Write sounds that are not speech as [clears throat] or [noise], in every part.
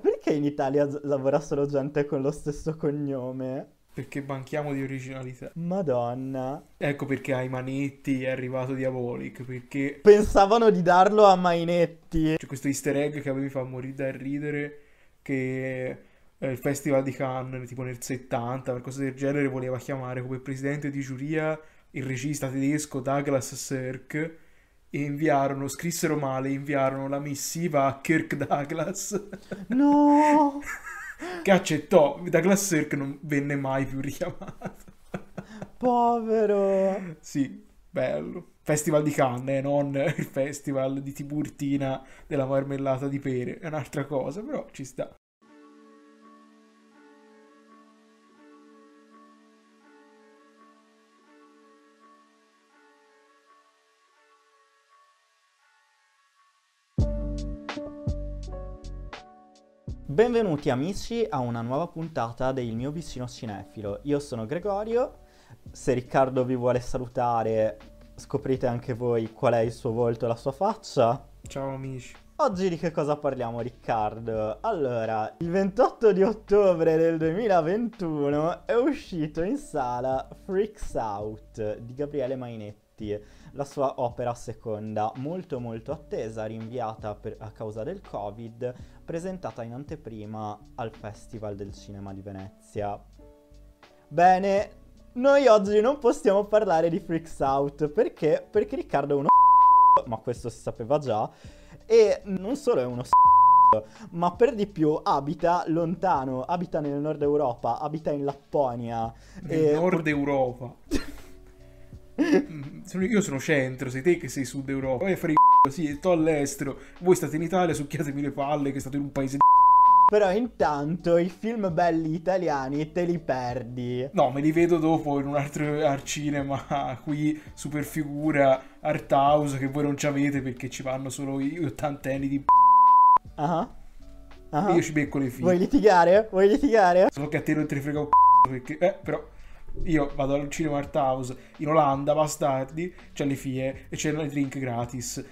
Perché in Italia lavora solo gente con lo stesso cognome? Perché manchiamo di originalità. Madonna. Ecco perché ai manetti è arrivato Diabolic, perché Pensavano di darlo a Mainetti. c'è questo easter egg che a me mi fa morire da ridere, che eh, il Festival di Cannes, tipo nel 70, qualcosa del genere, voleva chiamare come presidente di giuria il regista tedesco Douglas Sirk e inviarono, scrissero male, inviarono la missiva a Kirk Douglas [laughs] No! [laughs] che accettò. Douglas Sirk non venne mai più richiamato. [laughs] Povero. Sì, bello. Festival di Cannes, eh, non il festival di Tiburtina della marmellata di pere, è un'altra cosa, però ci sta. Benvenuti amici a una nuova puntata del mio vicino cinefilo. Io sono Gregorio. Se Riccardo vi vuole salutare, scoprite anche voi qual è il suo volto e la sua faccia. Ciao amici. Oggi di che cosa parliamo, Riccardo? Allora, il 28 di ottobre del 2021 è uscito in sala Freaks Out di Gabriele Mainetti, la sua opera seconda, molto molto attesa, rinviata per- a causa del Covid, presentata in anteprima al Festival del Cinema di Venezia. Bene, noi oggi non possiamo parlare di Freaks Out perché? Perché Riccardo è uno ma questo si sapeva già, e non solo è uno ma per di più abita lontano, abita nel nord Europa, abita in Lapponia. Nel e nord Europa. [laughs] [laughs] Io sono centro, sei te che sei sud Europa. Vai a fare i c***o, [laughs] sì, sto all'estero. Voi state in Italia, succhiatemi le palle che state in un paese di [laughs] Però intanto i film belli italiani te li perdi. No, me li vedo dopo in un altro al cinema qui, super figura, art house che voi non ci avete perché ci vanno solo gli ottantenni di Ah. Ah. e io ci becco le figlie. Vuoi litigare? Vuoi litigare? Solo che a te non te ne frega un c***o perché... Eh, però... Io vado al cinema art house in Olanda, bastardi, c'è le fie e c'erano i drink gratis.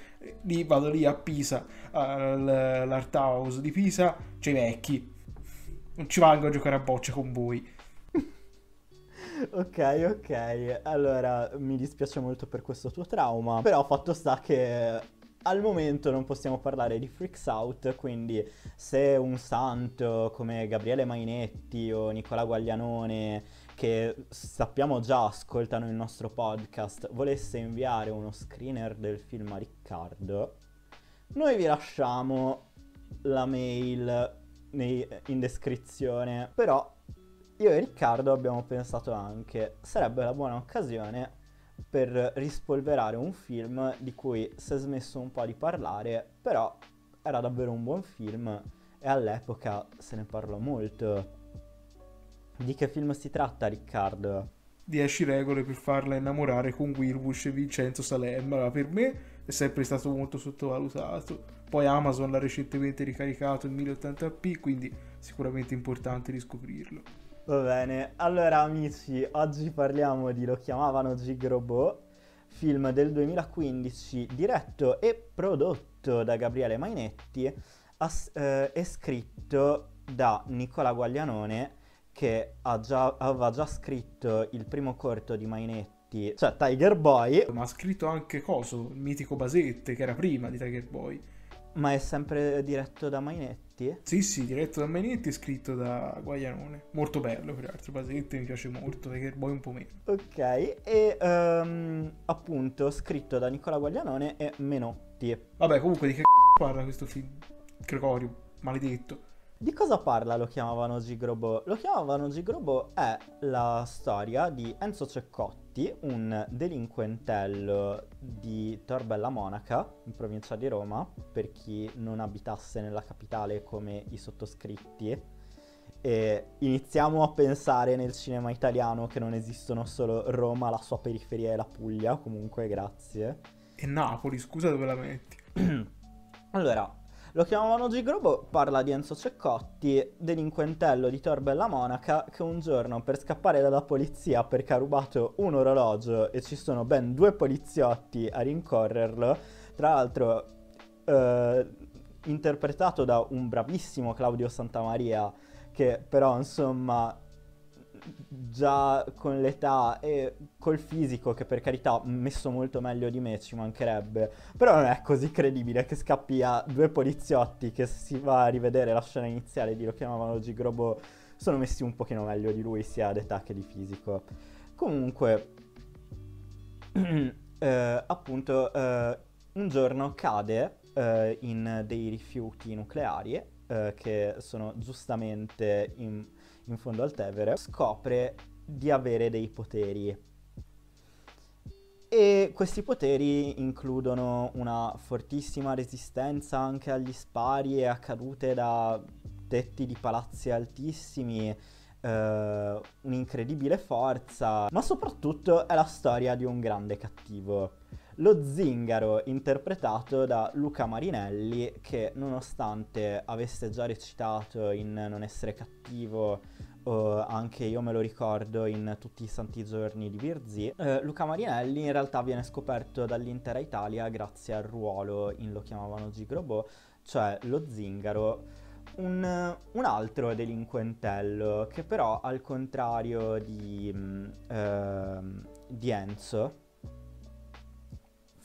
Lì vado lì a Pisa, al- all'art house di Pisa, c'è i vecchi. Non ci vengo a giocare a bocce con voi. Ok, ok. Allora, mi dispiace molto per questo tuo trauma. Però fatto sta che al momento non possiamo parlare di Freaks Out, quindi se un santo come Gabriele Mainetti o Nicola Guaglianone, che sappiamo già ascoltano il nostro podcast, volesse inviare uno screener del film a Riccardo, noi vi lasciamo la mail nei- in descrizione. Però io e Riccardo abbiamo pensato anche sarebbe la buona occasione per rispolverare un film di cui si è smesso un po' di parlare, però era davvero un buon film e all'epoca se ne parlò molto. Di che film si tratta, Riccardo? 10 regole per farla innamorare con Wilbush e Vincenzo Salem. Per me è sempre stato molto sottovalutato. Poi Amazon l'ha recentemente ricaricato in 1080p, quindi sicuramente importante riscoprirlo. Va bene, allora amici, oggi parliamo di Lo chiamavano Gig Robot, film del 2015 diretto e prodotto da Gabriele Mainetti ass- eh, e scritto da Nicola Guaglianone che già- aveva già scritto il primo corto di Mainetti, cioè Tiger Boy, Ma ha scritto anche Coso, il mitico Basette, che era prima di Tiger Boy. Ma è sempre diretto da Mainetti. Sì, sì, diretto da Manetti e scritto da Guaglianone. Molto bello, peraltro. Basette mi piace molto, Tiger Boy un po' meno. Ok, e ehm, appunto scritto da Nicola Guaglianone e Menotti. Vabbè, comunque di che parla questo film? Gregorio, maledetto. Di cosa parla lo chiamavano Gigrobo? Lo chiamavano Gigrobo è la storia di Enzo Ceccotti, un delinquentello di Torbella Monaca, in provincia di Roma, per chi non abitasse nella capitale come i sottoscritti. E iniziamo a pensare nel cinema italiano che non esistono solo Roma, la sua periferia e la Puglia, comunque grazie. E Napoli, scusa dove la metti? [clears throat] Allora, lo chiamavano Gigrobo, parla di Enzo Ceccotti, delinquentello di Torbella Monaca, che un giorno per scappare dalla polizia perché ha rubato un orologio e ci sono ben due poliziotti a rincorrerlo, tra l'altro eh, interpretato da un bravissimo Claudio Santamaria, che però insomma già con l'età e col fisico, che per carità messo molto meglio di me ci mancherebbe, però non è così credibile che scappi a due poliziotti che si va a rivedere la scena iniziale di lo chiamavano Gigrobo, sono messi un pochino meglio di lui sia ad età che di fisico. Comunque, [clears throat] eh, appunto, eh, un giorno cade eh, in dei rifiuti nucleari eh, che sono giustamente in in fondo al Tevere, scopre di avere dei poteri. E questi poteri includono una fortissima resistenza anche agli spari e a cadute da tetti di palazzi altissimi, eh, un'incredibile forza, ma soprattutto è la storia di un grande cattivo. Lo zingaro interpretato da Luca Marinelli che nonostante avesse già recitato in Non essere cattivo uh, anche io me lo ricordo in tutti i santi giorni di Virzì, uh, Luca Marinelli in realtà viene scoperto dall'intera Italia grazie al ruolo in Lo chiamavano Gigrobo, cioè lo zingaro, un, un, altro delinquentello che però al contrario di, uh, di Enzo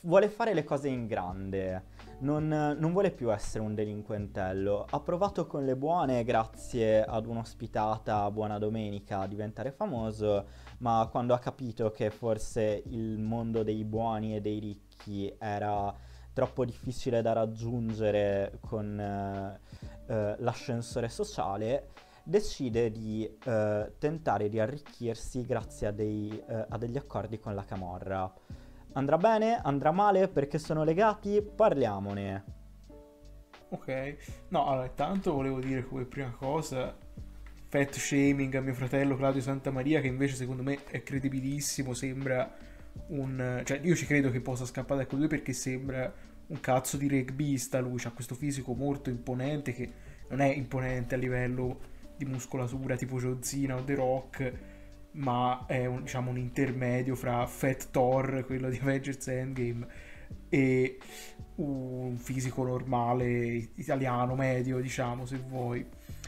vuole fare le cose in grande, non, non, vuole più essere un delinquentello. Ha provato con le buone, grazie ad un'ospitata Buona Domenica, a diventare famoso, ma quando ha capito che forse il mondo dei buoni e dei ricchi era troppo difficile da raggiungere con eh, eh, l'ascensore sociale, decide di eh, tentare di arricchirsi grazie a, dei, eh, a degli accordi con la Camorra. Andrà bene? Andrà male? Perché sono legati? Parliamone. Ok, no, allora intanto volevo dire come prima cosa fat shaming a mio fratello Claudio Santamaria che invece secondo me è credibilissimo, sembra un... cioè io ci credo che possa scappare da quel lui perché sembra un cazzo di rugbista lui, ha questo fisico molto imponente che non è imponente a livello di muscolatura tipo Jozzina o The Rock ma è un, diciamo, un intermedio fra Fat Thor, quello di [laughs] Avengers Endgame, e un fisico normale italiano, medio, diciamo, se vuoi.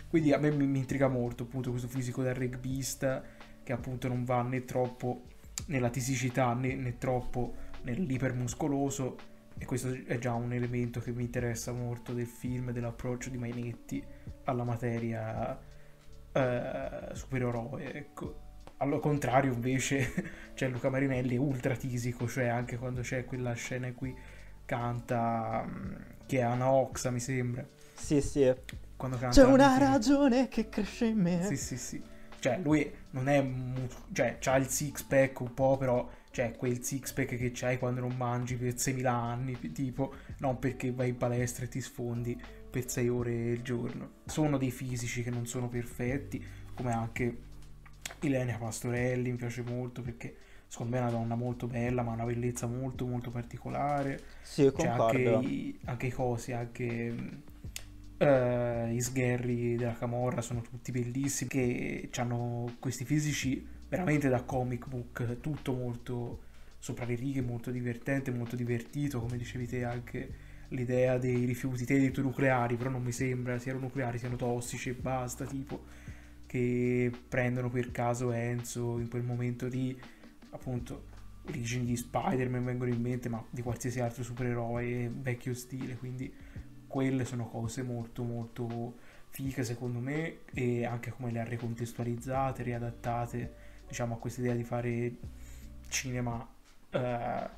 Quindi a me mi, mi intriga molto appunto questo fisico da rugbista che appunto non va né troppo nella tisicità né, né troppo nell'ipermuscoloso e questo è già un elemento che mi interessa molto del film, dell'approccio di Mainetti alla materia eh, supereroe, ecco. Al contrario, invece, [laughs] c'è Luca Marinelli ultra tisico, cioè anche quando c'è quella scena in cui canta, mm, che è Anna Oxa, mi sembra. Sì, sì. Quando canta c'è una ragione che cresce in me. Sì, sì, sì. Cioè, lui non è... cioè, c'ha il six pack un po', però... Cioè, quel six pack che c'hai quando non mangi per 6.000 anni, tipo, non perché vai in palestra e ti sfondi per 6 ore al giorno. Sono dei fisici che non sono perfetti, come anche Ilenia Pastorelli mi piace molto perché secondo me è una donna molto bella, ma ha una bellezza molto molto particolare. Sì, cioè, concordo. Anche i, anche i cosi, anche uh, i sgherri della Camorra sono tutti bellissimi, che hanno questi fisici veramente da comic book, tutto molto sopra le righe, molto divertente, molto divertito, come dicevi te anche l'idea dei rifiuti, te hai detto nucleari, però non mi sembra siano nucleari, siano tossici e basta, tipo che prendono per caso Enzo in quel momento lì, appunto, origini di Spider-Man vengono in mente, ma di qualsiasi altro supereroe vecchio stile, quindi quelle sono cose molto molto fighe secondo me e anche come le ha ricontestualizzate, riadattate, diciamo, a questa idea di fare cinema eh,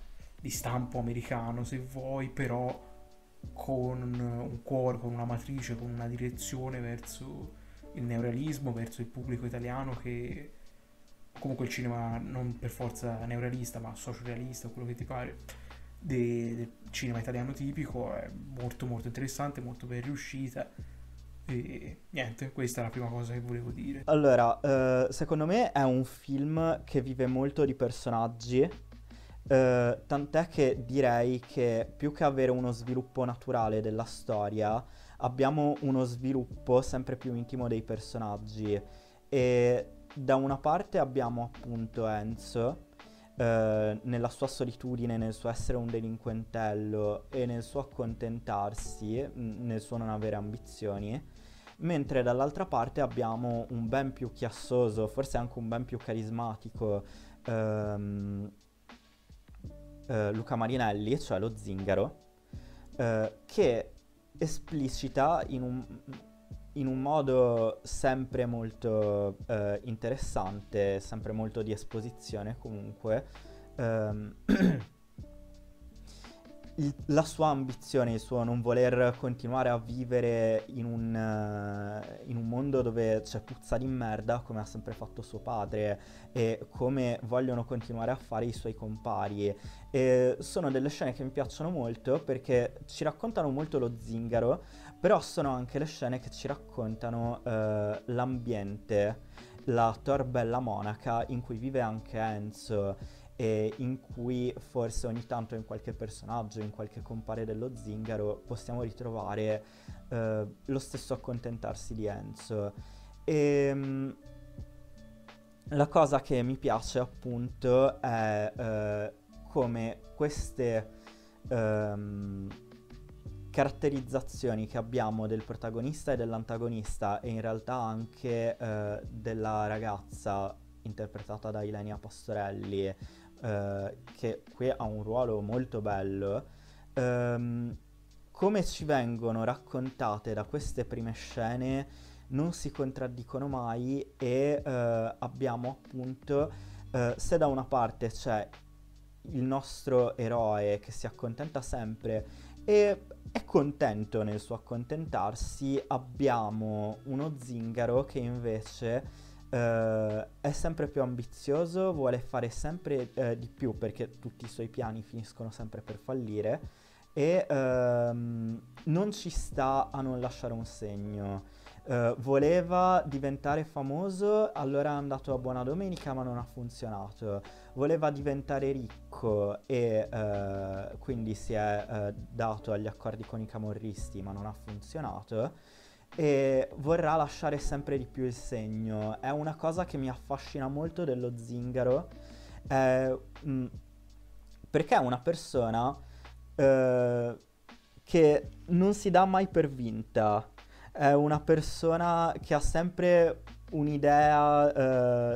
di stampo americano, se vuoi, però con un cuore, con una matrice, con una direzione verso il neorealismo verso il pubblico italiano che comunque il cinema non per forza neorealista ma sociorealista o quello che ti pare de, del cinema italiano tipico è molto molto interessante molto ben riuscita. E niente questa è la prima cosa che volevo dire. Allora eh, secondo me è un film che vive molto di personaggi Uh, tant'è che direi che più che avere uno sviluppo naturale della storia, abbiamo uno sviluppo sempre più intimo dei personaggi e da una parte abbiamo appunto Enzo eh, nella sua solitudine, nel suo essere un delinquentello e nel suo accontentarsi, nel suo non avere ambizioni, mentre dall'altra parte abbiamo un ben più chiassoso, forse anche un ben più carismatico ehm, eh, Luca Marinelli, cioè lo zingaro, eh, che esplicita in un, in un modo sempre molto eh, interessante, sempre molto di esposizione comunque, ehm, [clears throat] il, la sua ambizione, il suo non voler continuare a vivere in un, uh, in un, mondo dove c'è puzza di merda, come ha sempre fatto suo padre, e come vogliono continuare a fare i suoi compari. E sono delle scene che mi piacciono molto perché ci raccontano molto lo zingaro, però sono anche le scene che ci raccontano uh, l'ambiente, la torbella monaca in cui vive anche Enzo e in cui forse ogni tanto in qualche personaggio, in qualche compare dello zingaro possiamo ritrovare eh, lo stesso accontentarsi di Enzo. E mh, la cosa che mi piace appunto è eh, come queste ehm, caratterizzazioni che abbiamo del protagonista e dell'antagonista e in realtà anche eh, della ragazza interpretata da Ilenia Pastorelli eh, che qui ha un ruolo molto bello, ehm, come ci vengono raccontate da queste prime scene non si contraddicono mai e eh, abbiamo appunto, eh, se da una parte c'è il nostro eroe che si accontenta sempre e è contento nel suo accontentarsi, abbiamo uno zingaro che invece Uh, è sempre più ambizioso, vuole fare sempre uh, di più perché tutti i suoi piani finiscono sempre per fallire e uh, non ci sta a non lasciare un segno. Eh, voleva diventare famoso, allora è andato a Buona Domenica ma non ha funzionato. Voleva diventare ricco e quindi si è dato agli accordi con i camorristi ma non ha funzionato e vorrà lasciare sempre di più il segno. È una cosa che mi affascina molto dello zingaro, eh, mh, perché è una persona eh, che non si dà mai per vinta, è una persona che ha sempre un'idea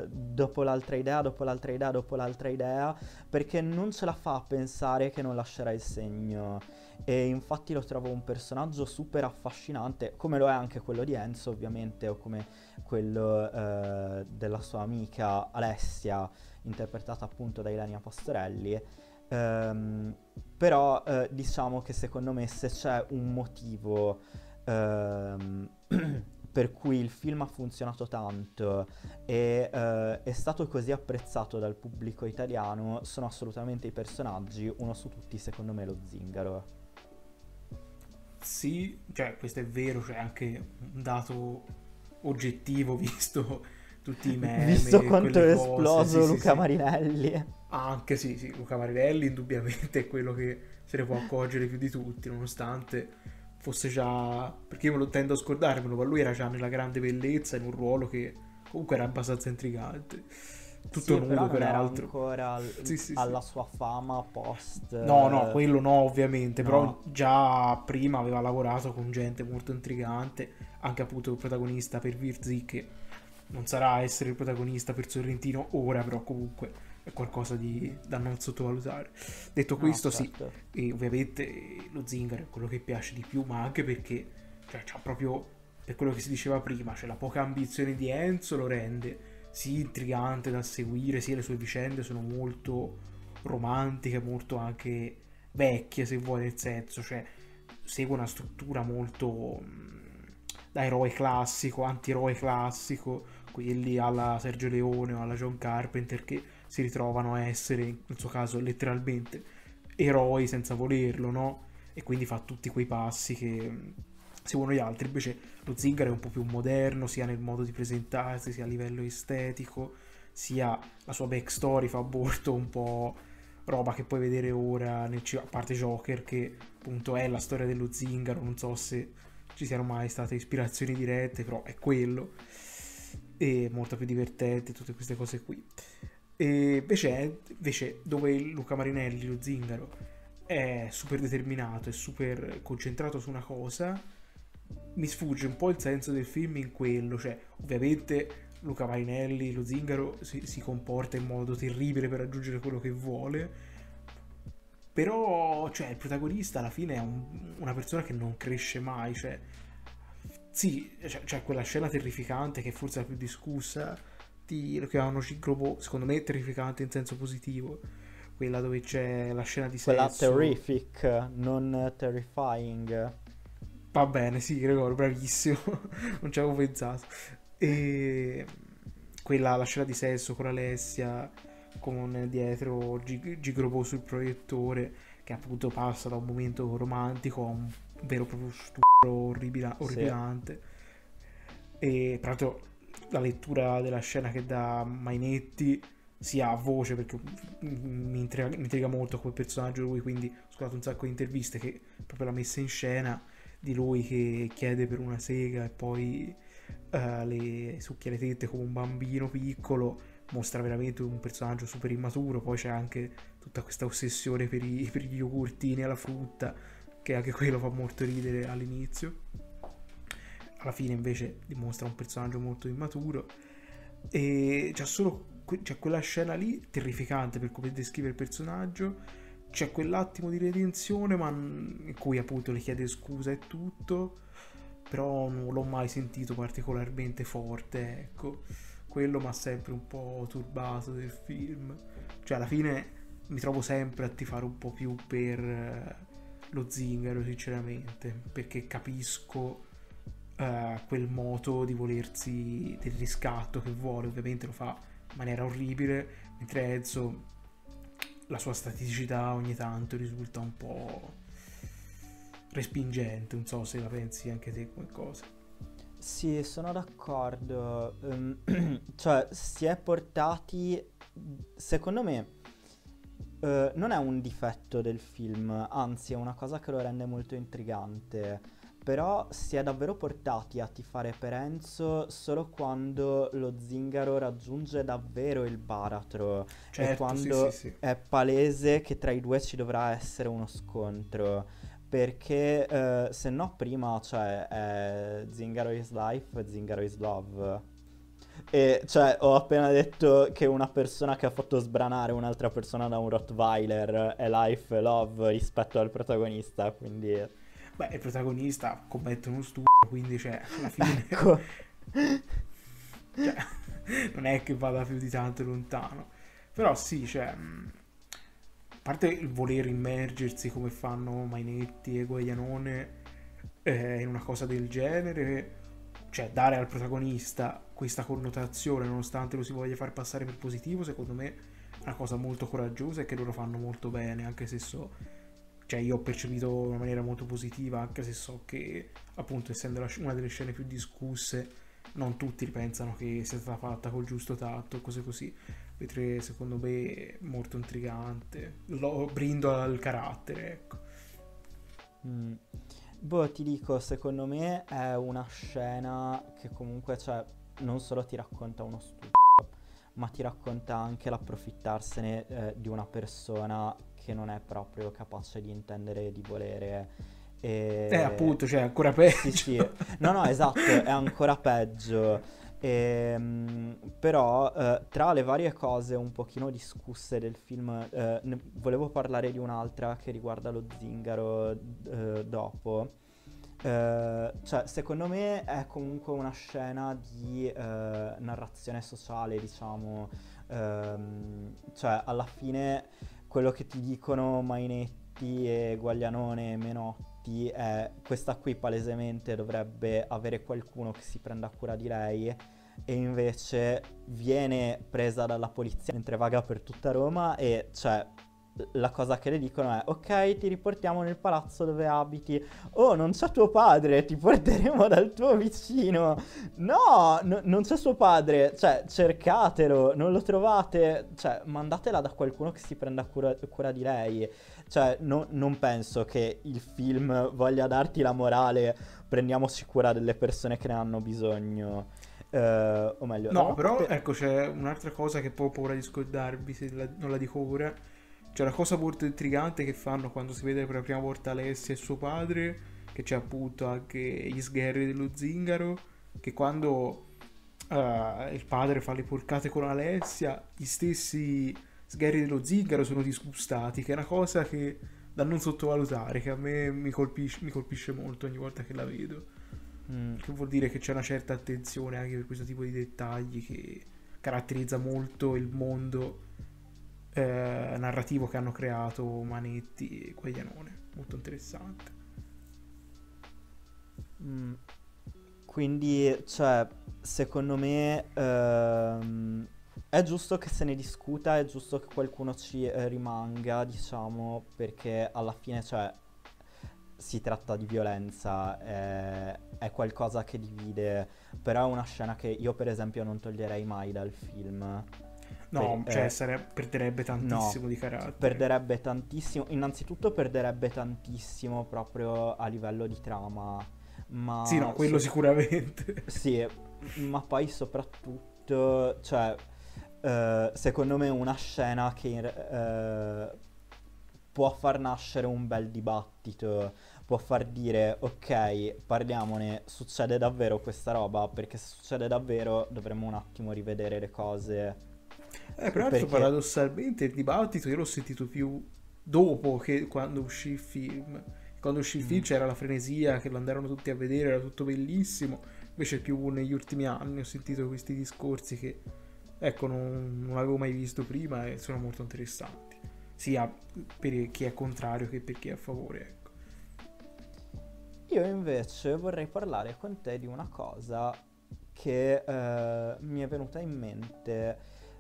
eh, dopo l'altra idea, dopo l'altra idea, dopo l'altra idea, perché non ce la fa a pensare che non lascerà il segno e infatti lo trovo un personaggio super affascinante, come lo è anche quello di Enzo ovviamente, o come quello eh, della sua amica Alessia, interpretata appunto da Ilenia Pastorelli. Um, però eh, diciamo che secondo me se c'è un motivo um, [clears throat] per cui il film ha funzionato tanto e uh, è stato così apprezzato dal pubblico italiano sono assolutamente i personaggi, uno su tutti secondo me lo zingaro. Sì, cioè questo è vero, c'è anche un dato oggettivo visto tutti i [laughs] meme. Visto quanto è esploso sì, Luca sì, Marinelli. Sì. Anche sì, sì, Luca Marinelli indubbiamente è quello che se ne può accorgere più di tutti, nonostante fosse già... perché io me lo tendo a scordarmelo, ma lui era già nella grande bellezza in un ruolo che comunque era abbastanza intrigante tutto sì, nudo peraltro. ancora al, sì, sì, alla sua fama post. No, no, quello no, ovviamente. No. Però già prima aveva lavorato con gente molto intrigante. Anche appunto il protagonista per Virzi, che non sarà essere il protagonista per Sorrentino ora, però comunque è qualcosa di, da non sottovalutare. Detto questo, no, certo. sì, e ovviamente lo zingaro è quello che piace di più, ma anche perché cioè, c'ha proprio per quello che si diceva prima, cioè la poca ambizione di Enzo lo rende sì intrigante da seguire, sì le sue vicende sono molto romantiche, molto anche vecchie se vuoi nel senso, cioè segue una struttura molto da eroe classico, anti-eroe classico, quelli alla Sergio Leone o alla John Carpenter che si ritrovano a essere, nel suo caso letteralmente, eroi senza volerlo, no? E quindi fa tutti quei passi che seguono gli altri. Invece lo Zingaro è un po' più moderno, sia nel modo di presentarsi, sia a livello estetico, sia la sua backstory fa aborto un po' roba che puoi vedere ora, nel, a parte Joker, che appunto è la storia dello Zingaro. Non so se ci siano mai state ispirazioni dirette, però è quello. E molto più divertente, tutte queste cose qui. Invece, invece dove Luca Marinelli, lo zingaro, è super determinato, è super concentrato su una cosa, mi sfugge un po' il senso del film in quello, cioè ovviamente Luca Marinelli, lo zingaro, si, si comporta in modo terribile per raggiungere quello che vuole, però cioè, il protagonista alla fine è un, una persona che non cresce mai, cioè sì, c'è, c'è quella scena terrificante che forse è la più discussa di lo chiamano Gigrobo, secondo me terrificante in senso positivo. Quella dove c'è la scena di Quella sesso. terrific, non terrifying. Va bene, sì, Gregorio, bravissimo. [laughs] non ci avevo pensato. E quella, la scena di sesso con Alessia, con dietro G- Gigrobo sul proiettore, che appunto passa da un momento romantico a un vero e proprio stupro orribila- orripilante. E tra l'altro la lettura della scena che dà Mainetti sia a voce perché mi intriga, mi intriga molto come personaggio lui quindi ho ascoltato un sacco di interviste che proprio la messa in scena di lui che chiede per una sega e poi uh, le succhia le tette come un bambino piccolo mostra veramente un personaggio super immaturo poi c'è anche tutta questa ossessione per, i, per gli yogurtini alla frutta che anche quello fa molto ridere all'inizio alla fine invece dimostra un personaggio molto immaturo. E c'è solo c'è quella scena lì terrificante per come descrive il personaggio. C'è quell'attimo di redenzione ma in cui appunto le chiede scusa e tutto però non l'ho mai sentito particolarmente forte ecco. Quello mi ha sempre un po' turbato del film. Cioè alla fine mi trovo sempre a tifare un po' più per eh, lo zingaro sinceramente perché capisco uh, quel moto di volersi del riscatto che vuole, ovviamente lo fa in maniera orribile, mentre Enzo la sua staticità ogni tanto risulta un po' respingente, non so se la pensi anche te come cosa. Sì, sono d'accordo. Um, [clears throat] cioè, si è portati, secondo me, uh, non è un difetto del film, anzi è una cosa che lo rende molto intrigante però si è davvero portati a tifare per Enzo solo quando lo zingaro raggiunge davvero il baratro. Certo, e quando sì, sì, sì. è palese che tra i due ci dovrà essere uno scontro. Perché eh, se no prima cioè è Zingaro is life, Zingaro is love. E cioè ho appena detto che una persona che ha fatto sbranare un'altra persona da un Rottweiler è life e love rispetto al protagonista quindi Beh, il protagonista commette uno stupro, quindi cioè, alla fine... [laughs] Ecco. [laughs] cioè, non è che vada più di tanto lontano. Però sì, cioè... A parte il voler immergersi come fanno Mainetti e Guaglianone eh, in una cosa del genere, cioè dare al protagonista questa connotazione nonostante lo si voglia far passare per positivo, secondo me è una cosa molto coraggiosa e che loro fanno molto bene, anche se so cioè io ho percepito in maniera molto positiva, anche se so che appunto essendo una delle scene più discusse, non tutti pensano che sia stata fatta col giusto tatto, cose così. Mentre secondo me è molto intrigante. Lo brindo al carattere, ecco. Mm. Boh, ti dico, secondo me è una scena che comunque, cioè, non solo ti racconta uno studio, ma ti racconta anche l'approfittarsene eh, di una persona che non è proprio capace di intendere e di volere. E... Eh, appunto, cioè, ancora peggio. Sì, sì. No, no, esatto, è ancora peggio. E, ehm, però eh, tra le varie cose un pochino discusse del film, eh, ne, volevo parlare di un'altra che riguarda lo zingaro eh, dopo. Uh, cioè, secondo me è comunque una scena di uh, narrazione sociale, diciamo. Uh, cioè, alla fine quello che ti dicono Mainetti e Guaglianone e Menotti è questa qui palesemente dovrebbe avere qualcuno che si prenda cura di lei e invece viene presa dalla polizia mentre vaga per tutta Roma e cioè la cosa che le dicono è ok ti riportiamo nel palazzo dove abiti. Oh non c'è tuo padre ti porteremo dal tuo vicino. No n- non c'è suo padre cioè cercatelo non lo trovate. Cioè mandatela da qualcuno che si prenda cura, cura di lei. Cioè no, non penso che il film voglia darti la morale prendiamoci cura delle persone che ne hanno bisogno. Uh, o meglio, no, però per... ecco c'è un'altra cosa che ho paura di scordarvi se la, non la dico ora. C'è una cosa molto intrigante che fanno quando si vede per la prima volta Alessia e suo padre, che c'è appunto anche gli sgherri dello zingaro, che quando uh, il padre fa le porcate con Alessia, gli stessi sgherri dello zingaro sono disgustati, che è una cosa che da non sottovalutare, che a me mi colpisce, mi colpisce molto ogni volta che la vedo. Mm. Che vuol dire che c'è una certa attenzione anche per questo tipo di dettagli che caratterizza molto il mondo eh, narrativo che hanno creato Manetti e Guaglianone. Molto interessante. Mm. Quindi, cioè, secondo me ehm, è giusto che se ne discuta, è giusto che qualcuno ci eh, rimanga, diciamo, perché alla fine, cioè, si tratta di violenza, è, è, qualcosa che divide, però è una scena che io per esempio non toglierei mai dal film. No, per, cioè eh, sare- perderebbe tantissimo no, di carattere. Perderebbe tantissimo, innanzitutto perderebbe tantissimo proprio a livello di trama. Ma sì, no, quello so- sicuramente. Sì, ma poi soprattutto, cioè, uh, secondo me una scena che... Uh, può far nascere un bel dibattito, può far dire ok, parliamone, succede davvero questa roba, perché se succede davvero dovremmo un attimo rivedere le cose. Eh, peraltro perché... paradossalmente il dibattito io l'ho sentito più dopo che quando uscì il film. Quando uscì il film mm. c'era la frenesia che lo andarono tutti a vedere, era tutto bellissimo. Invece più negli ultimi anni ho sentito questi discorsi che, ecco, non, non avevo mai visto prima e sono molto interessanti sia per chi è contrario che per chi è a favore. Ecco. Io invece vorrei parlare con te di una cosa che eh, mi è venuta in mente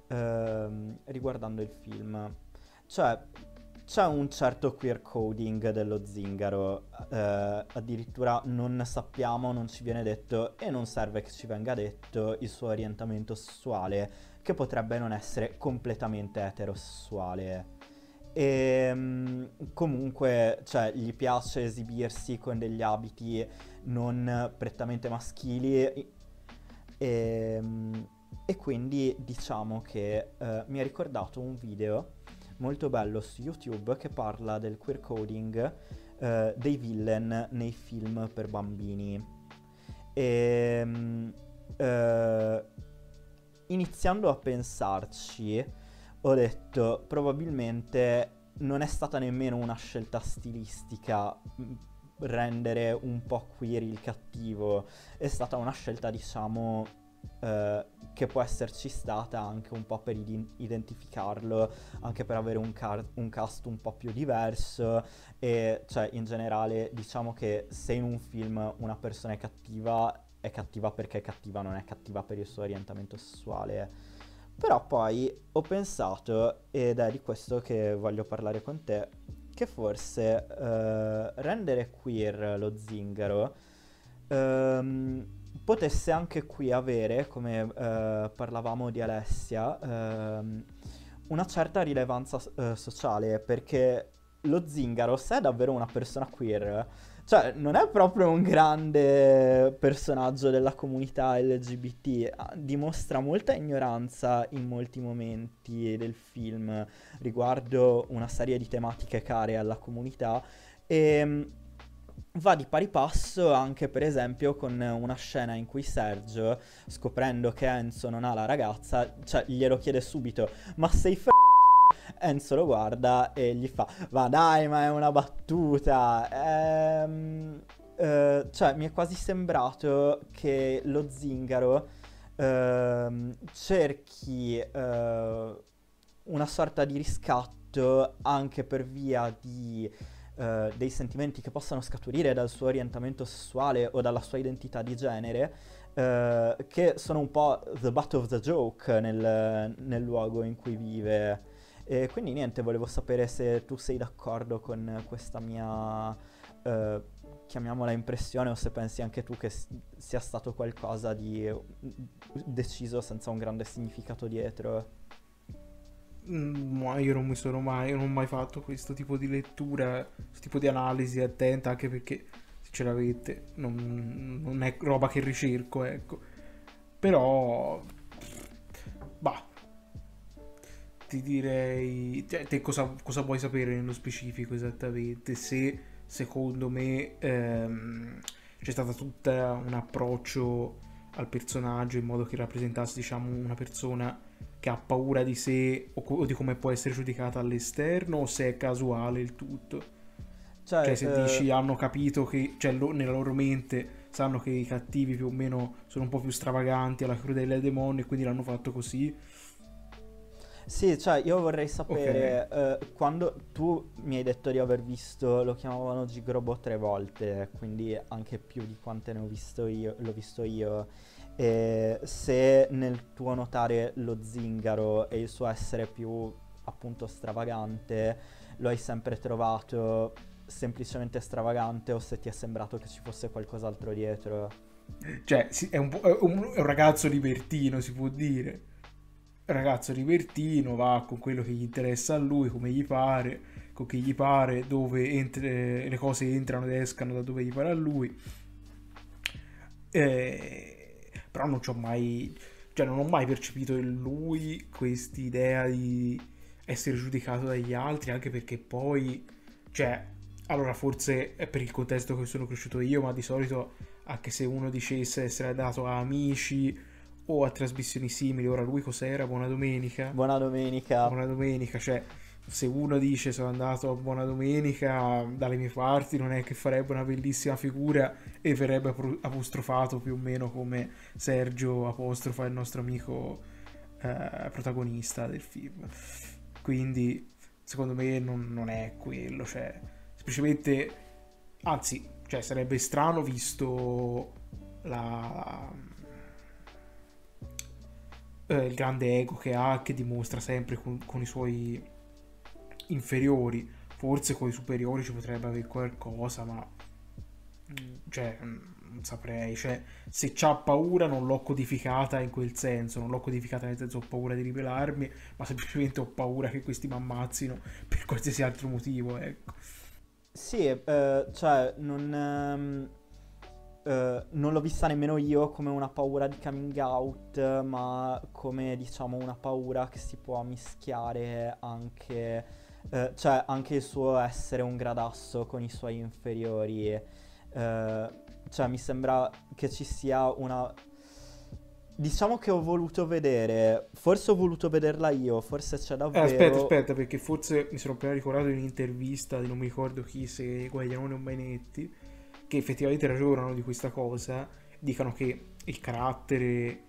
eh, riguardando il film. Cioè, c'è un certo queer coding dello zingaro, eh, addirittura non sappiamo, non ci viene detto e non serve che ci venga detto il suo orientamento sessuale, che potrebbe non essere completamente eterosessuale. E ehm, comunque, cioè, gli piace esibirsi con degli abiti non prettamente maschili. E, ehm, e quindi diciamo che eh, mi ha ricordato un video molto bello su YouTube che parla del queer coding eh, dei villain nei film per bambini. E ehm, eh, iniziando a pensarci, ho detto probabilmente non è stata nemmeno una scelta stilistica mm, rendere un po' queer il cattivo, è stata una scelta diciamo eh, che può esserci stata anche un po' per id- identificarlo, anche per avere un, car- un, cast un po' più diverso. E cioè in generale diciamo che se in un film una persona è cattiva è cattiva perché è cattiva, non è cattiva per il suo orientamento sessuale. Però poi ho pensato, ed è di questo che voglio parlare con te, che forse uh, rendere queer lo zingaro um, potesse anche qui avere, come uh, parlavamo di Alessia, uh, una certa rilevanza eh, sociale, perché lo zingaro, se è davvero una persona queer, cioè, non è proprio un grande personaggio della comunità LGBT, dimostra molta ignoranza in molti momenti del film riguardo una serie di tematiche care alla comunità. E mm, va di pari passo anche per esempio con una scena in cui Sergio, scoprendo che Enzo non ha la ragazza, cioè glielo chiede subito, ma sei f***o? Enzo lo guarda e gli fa, ma dai, ma è una battuta. Ehm, eh, cioè, mi è quasi sembrato che lo zingaro eh, cerchi eh, una sorta di riscatto anche per via di... Uh, dei sentimenti che possano scaturire dal suo orientamento sessuale o dalla sua identità di genere, uh, che sono un po' the butt of the joke nel, nel luogo in cui vive. E quindi niente, volevo sapere se tu sei d'accordo con questa mia, eh, chiamiamola impressione, o se pensi anche tu che sia stato qualcosa di deciso senza un grande significato dietro. Mm, ma io non mi sono mai, non ho mai fatto questo tipo di lettura, questo tipo di analisi attenta, anche perché se ce l'avete non, non è roba che ricerco, ecco. Però, bah, ti direi, cioè, te cosa, cosa, vuoi sapere nello specifico esattamente? Se secondo me ehm, c'è stato tutto un approccio al personaggio in modo che rappresentasse, diciamo, una persona che ha paura di sé o, di come può essere giudicata all'esterno o se è casuale il tutto. Cioè, cioè se eh... dici hanno capito che, cioè lo, nella loro mente sanno che i cattivi più o meno sono un po' più stravaganti alla crudele del demonio e quindi l'hanno fatto così. Sì, cioè io vorrei sapere, okay. eh, quando tu mi hai detto di aver visto, lo chiamavano Gigrobo tre volte, quindi anche più di quante ne ho visto io, l'ho visto io, e se nel tuo notare lo zingaro e il suo essere più appunto stravagante, lo hai sempre trovato semplicemente stravagante o se ti è sembrato che ci fosse qualcos'altro dietro. Cioè, è un, è un, è un ragazzo libertino, si può dire. Ragazzo libertino, va con quello che gli interessa a lui, come gli pare, con chi gli pare, dove entre, le cose entrano ed escano da dove gli pare a lui. Eh, però non ci ho mai... Cioè, non ho mai percepito in lui quest'idea di essere giudicato dagli altri, anche perché poi... Cioè, allora, forse è per il contesto che sono cresciuto io, ma di solito, anche se uno dicesse essere dato a amici o a trasmissioni simili, ora lui cos'era? Buona domenica. Buona domenica. Buona domenica, cioè, se uno dice sono andato a Buona Domenica dalle mie parti, non è che farebbe una bellissima figura e verrebbe apostrofato più o meno come Sergio apostrofa il nostro amico eh, protagonista del film. Quindi, secondo me, non, non è quello, cioè semplicemente, anzi, cioè sarebbe strano visto la, eh, il grande ego che ha, che dimostra sempre con, con i suoi inferiori. Forse con i superiori ci potrebbe avere qualcosa, ma mm, cioè, mm, non saprei. Cioè, se c'ha paura non l'ho codificata in quel senso, non l'ho codificata nel senso ho paura di ribelarmi, ma semplicemente ho paura che questi mi ammazzino per qualsiasi altro motivo, ecco. Sì, eh, cioè, non, ehm, eh, non l'ho vista nemmeno io come una paura di coming out, ma come, diciamo, una paura che si può mischiare anche, eh, cioè, anche il suo essere un gradasso con i suoi inferiori. Eh, cioè, mi sembra che ci sia una Diciamo che ho voluto vedere, forse ho voluto vederla io, forse c'è davvero... Eh, aspetta, aspetta, perché forse mi sono appena ricordato di un'intervista di non mi ricordo chi, se Guaglianone o Mainetti, che effettivamente ragionano di questa cosa, dicono che il carattere,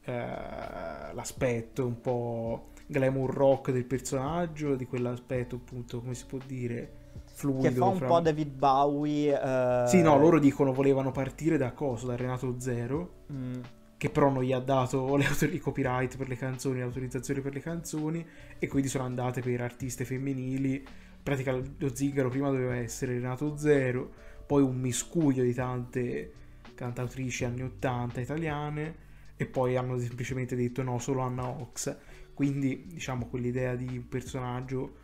eh, l'aspetto un po' glamour rock del personaggio, di quell'aspetto appunto, come si può dire, fluido. Che fa un fra... po' David Bowie. Eh... Sì, no, loro dicono volevano partire da cosa? Da Renato Zero. Mm che però non gli ha dato le autor- i copyright per le canzoni, le autorizzazioni per le canzoni e quindi sono andate per artiste femminili. In pratica lo zingaro prima doveva essere Renato Zero, poi un miscuglio di tante cantautrici anni 80 italiane e poi hanno semplicemente detto no, solo Anna Ox. Quindi diciamo quell'idea di un personaggio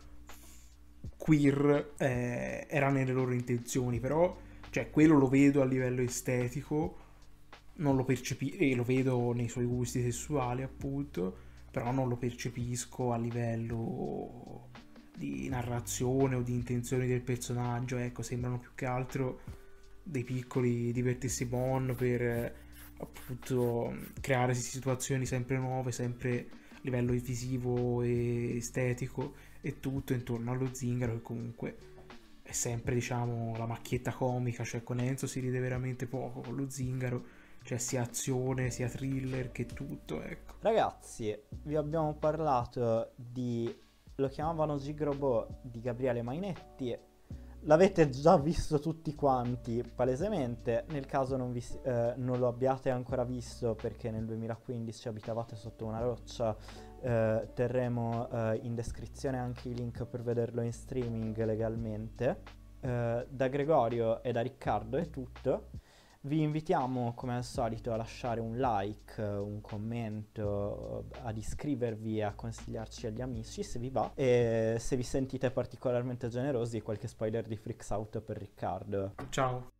queer eh, era nelle loro intenzioni, però cioè quello lo vedo a livello estetico non lo percepisco, e lo vedo nei suoi gusti sessuali appunto, però non lo percepisco a livello di narrazione o di intenzioni del personaggio, ecco, sembrano più che altro dei piccoli divertissimon per appunto creare situazioni sempre nuove, sempre livello visivo e estetico e tutto intorno allo zingaro che comunque è sempre diciamo la macchietta comica, cioè con Enzo si ride veramente poco, con lo zingaro cioè sia azione, sia thriller che tutto, ecco. Ragazzi, vi abbiamo parlato di lo chiamavano Gigrobo di Gabriele Mainetti. L'avete già visto tutti quanti, palesemente. Nel caso non, vi, eh, non lo abbiate ancora visto perché nel 2015 abitavate sotto una roccia, eh, terremo eh, in descrizione anche i link per vederlo in streaming legalmente. Eh, da Gregorio e da Riccardo è tutto. Vi invitiamo come al solito a lasciare un like, un commento, ad iscrivervi e a consigliarci agli amici se vi va e se vi sentite particolarmente generosi qualche spoiler di Freaks Out per Riccardo. Ciao.